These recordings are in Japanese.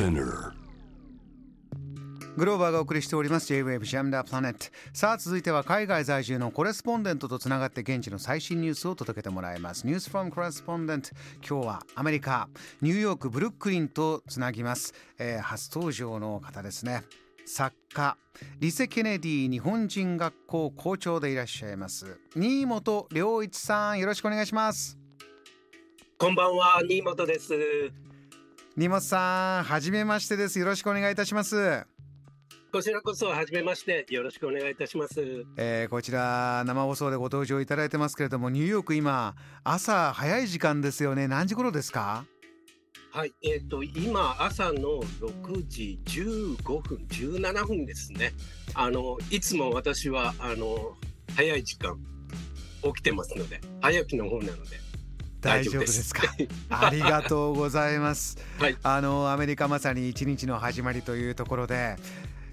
Spinner. グローバーがお送りしております。J-Wave Jam the Planet さあ続いては海外在住のコレスポンデントとつながって現地の最新ニュースを届けてもらいます。ニュースフォームコレスポンデント今日はアメリカニューヨークブルックリンとつなぎます、えー、初登場の方ですね。作家リセ・ケネディ日本人学校校長でいらっしゃいます。新本良一さんよろしくお願いします。こんばんは新本です新本さんはじめましてです。よろしくお願いいたします。こちらこそ初めまして。よろしくお願いいたします、えー、こちら生放送でご登場いただいてますけれどもニューヨーク今朝早い時間ですよね。何時頃ですか？はい。えっ、ー、と今朝の6時15分17分ですね。あのいつも私はあの早い時間起きてますので早起きの方なので大丈夫ですか？ありがとうございます、はい、あのアメリカまさに一日の始まりというところで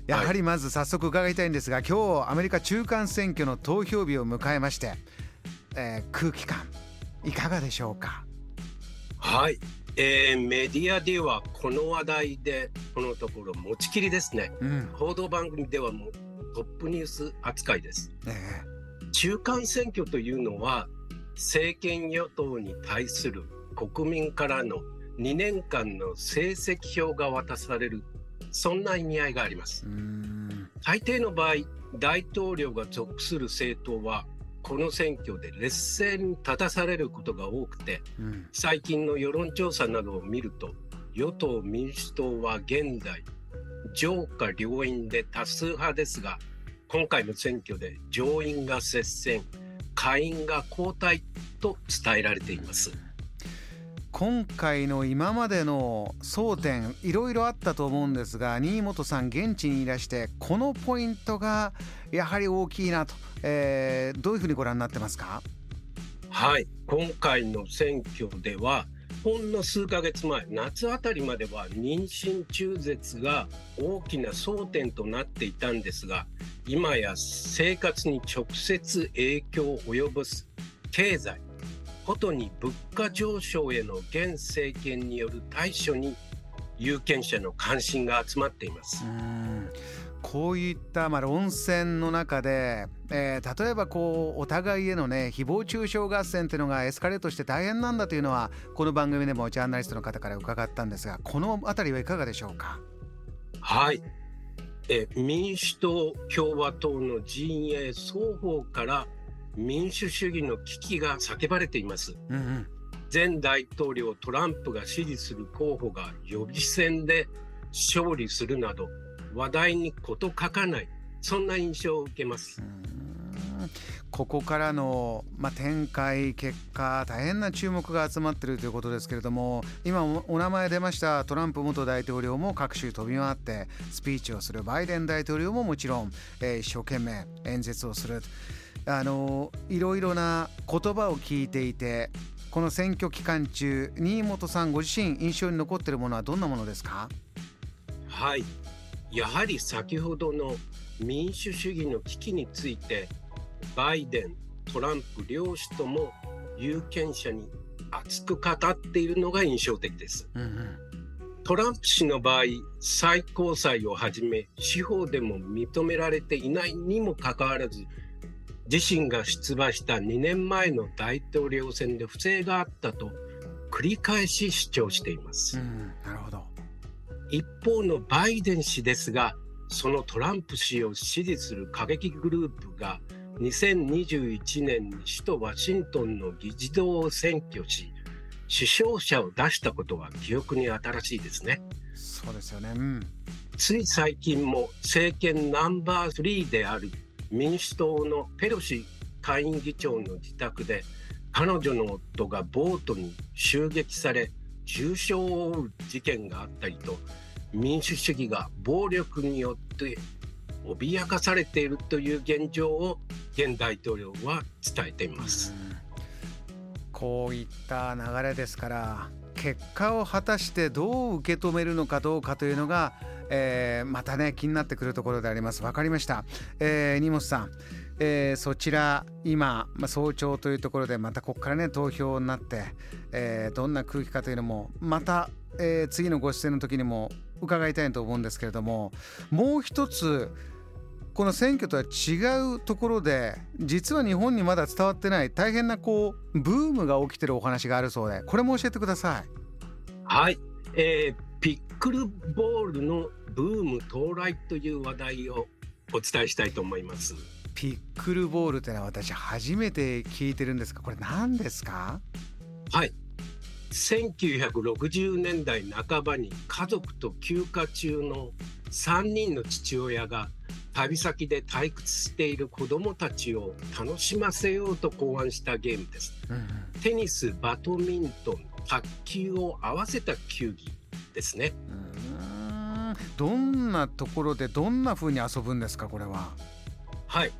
やはりまず早速伺いたいんですが、今日アメリカ中間選挙の投票日を迎えまして、えー、空気感いかがでしょうか？はい、えー、メディアではこの話題でこのところ持ちきりですね、うん、報道番組ではもうトップニュース扱いです、えー、中間選挙というのは政権与党に対する国民からの2年間の成績表が渡されるそんな意味合いがあります。大抵の場合大統領が属する政党はこの選挙で劣勢に立たされることが多くて、うん、最近の世論調査などを見ると与党・民主党は現在上下両院で多数派ですが今回の選挙で上院が接戦下院が交代と伝えられています。今回の今までの争点いろいろあったと思うんですが新本さん現地にいらしてこのポイントがやはり大きいなと、えー、どういうふうにご覧になってますか？はい。今回の選挙ではほんの数ヶ月前夏あたりまでは妊娠中絶が大きな争点となっていたんですが今や生活に直接影響を及ぼす経済ことに物価上昇への現政権による対処に有権者の関心が集まっています。こういったまあ論戦の中で、えー、例えばこうお互いへのね誹謗中傷合戦っていうのがエスカレートして大変なんだというのはこの番組でもジャーナリストの方から伺ったんですがこの辺りはいかがでしょうか？はい。え民主党共和党の陣営双方から民主主義の危機が叫ばれています。うんうん、前大統領トランプが支持する候補が予備選で勝利するなど話題に事欠かないそんな印象を受けます。ここからの、まあ、展開結果大変な注目が集まっているということですけれども今お名前出ましたトランプ元大統領も各州飛び回ってスピーチをするバイデン大統領ももちろん、えー、一生懸命演説をする。あのいろいろな言葉を聞いていてこの選挙期間中新本さんご自身印象に残っているものはどんなものですか？はいやはり先ほどの民主主義の危機についてバイデントランプ両氏とも有権者に熱く語っているのが印象的です。うんうんトランプ氏の場合最高裁をはじめ司法でも認められていないにもかかわらず自身が出馬した2年前の大統領選で不正があったと繰り返し主張しています。なるほど一方のバイデン氏ですがそのトランプ氏を支持する過激グループが2021年に首都ワシントンの議事堂を占拠し首相者を出したことは記憶に新しいですね。そうですよね、うん、つい最近も政権ナンバー3である民主党のペロシ下院議長の自宅で彼女の夫がボートに襲撃され重傷を負う事件があったりと民主主義が暴力によって脅かされているという現状を現大統領は伝えています。こういった流れですから結果を果たしてどう受け止めるのかどうかというのがえー、またね気になってくるところであります。分かりました、えー、荷物さん、えー、そちら今、まあ、早朝というところでまたここからね投票になって、えー、どんな空気かというのもまた、えー、次のご出演の時にも伺いたいと思うんですけれどももう一つこの選挙とは違うところで実は日本にまだ伝わってない大変なこうブームが起きてるお話があるそうでこれも教えてください。はい、えー、ピックルボールのブーム到来という話題をお伝えしたいと思います。ピックルボールってのは私初めて聞いてるんですがこれ何ですか？はい。1960年代半ばに家族と休暇中の3人の父親が旅先で退屈している子どもたちを楽しませようと考案したゲームです、うんうん、テニスバドミントン卓球を合わせた球技ですね。どんなところでどんな風に遊ぶんですかこれは？はい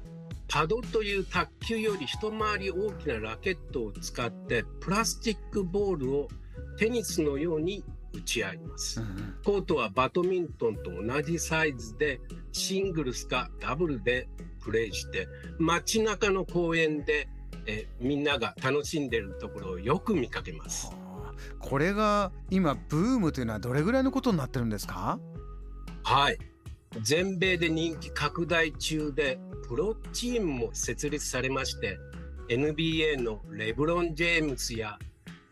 パドという卓球より一回り大きなラケットを使ってプラスチックボールをテニスのように打ち合います、うん、コートはバドミントンと同じサイズでシングルスかダブルでプレーして街中の公園でえみんなが楽しんでるところをよく見かけます。これが今ブームというのはどれぐらいのことになってるんですか？はい。全米で人気拡大中でプロチームも設立されまして NBA のレブロン・ジェームスや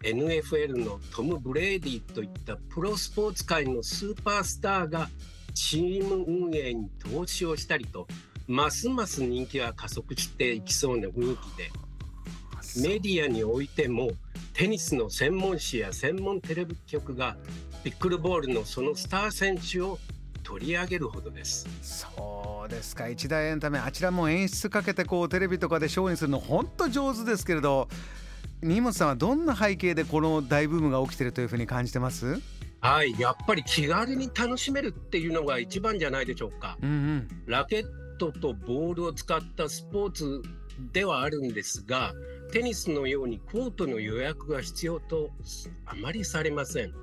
NFL のトム・ブレイディといったプロスポーツ界のスーパースターがチーム運営に投資をしたりとますます人気が加速していきそうな雰囲気でメディアにおいてもテニスの専門誌や専門テレビ局がピックルボールのそのスター選手を取り上げるほどです。そうですか。一大エンタメあちらも演出かけてこうテレビとかでショーにするの本当上手ですけれど新本さんはどんな背景でこの大ブームが起きてるというふうに感じてます？はい。やっぱり気軽に楽しめるっていうのが一番じゃないでしょうか、うんうん、ラケットとボールを使ったスポーツではあるんですがテニスのようにコートの予約が必要とあまりされません。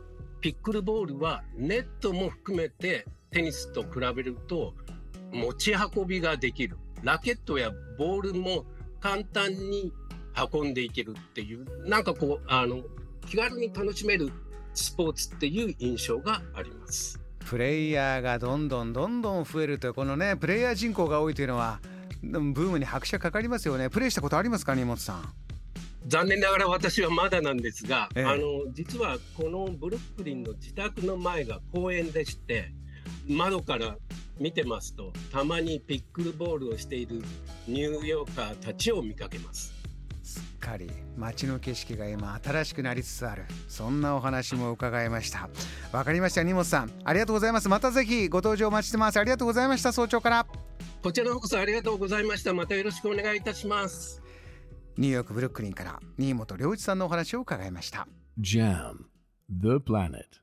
ピックルボールはネットも含めてテニスと比べると持ち運びができる。ラケットやボールも簡単に運んでいけるっていう。なんかこうあの気軽に楽しめるスポーツっていう印象があります。プレイヤーがどんどんどんどん増えるというこのねプレイヤー人口が多いというのはブームに拍車かかりますよね。プレイしたことありますか荷本さん？残念ながら私はまだなんですが、ええ、あの実はこのブルックリンの自宅の前が公園でして窓から見てますとたまにピックルボールをしているニューヨーカーたちを見かけます。すっかり。街の景色が今新しくなりつつある。そんなお話も伺いました。わかりました荷物さん。ありがとうございます。またぜひご登場お待ちしてます。ありがとうございました早朝から。こちらこそありがとうございました。またよろしくお願いいたします。ニューヨークブルックリンから新本良一さんのお話を伺いました。JAM The Planet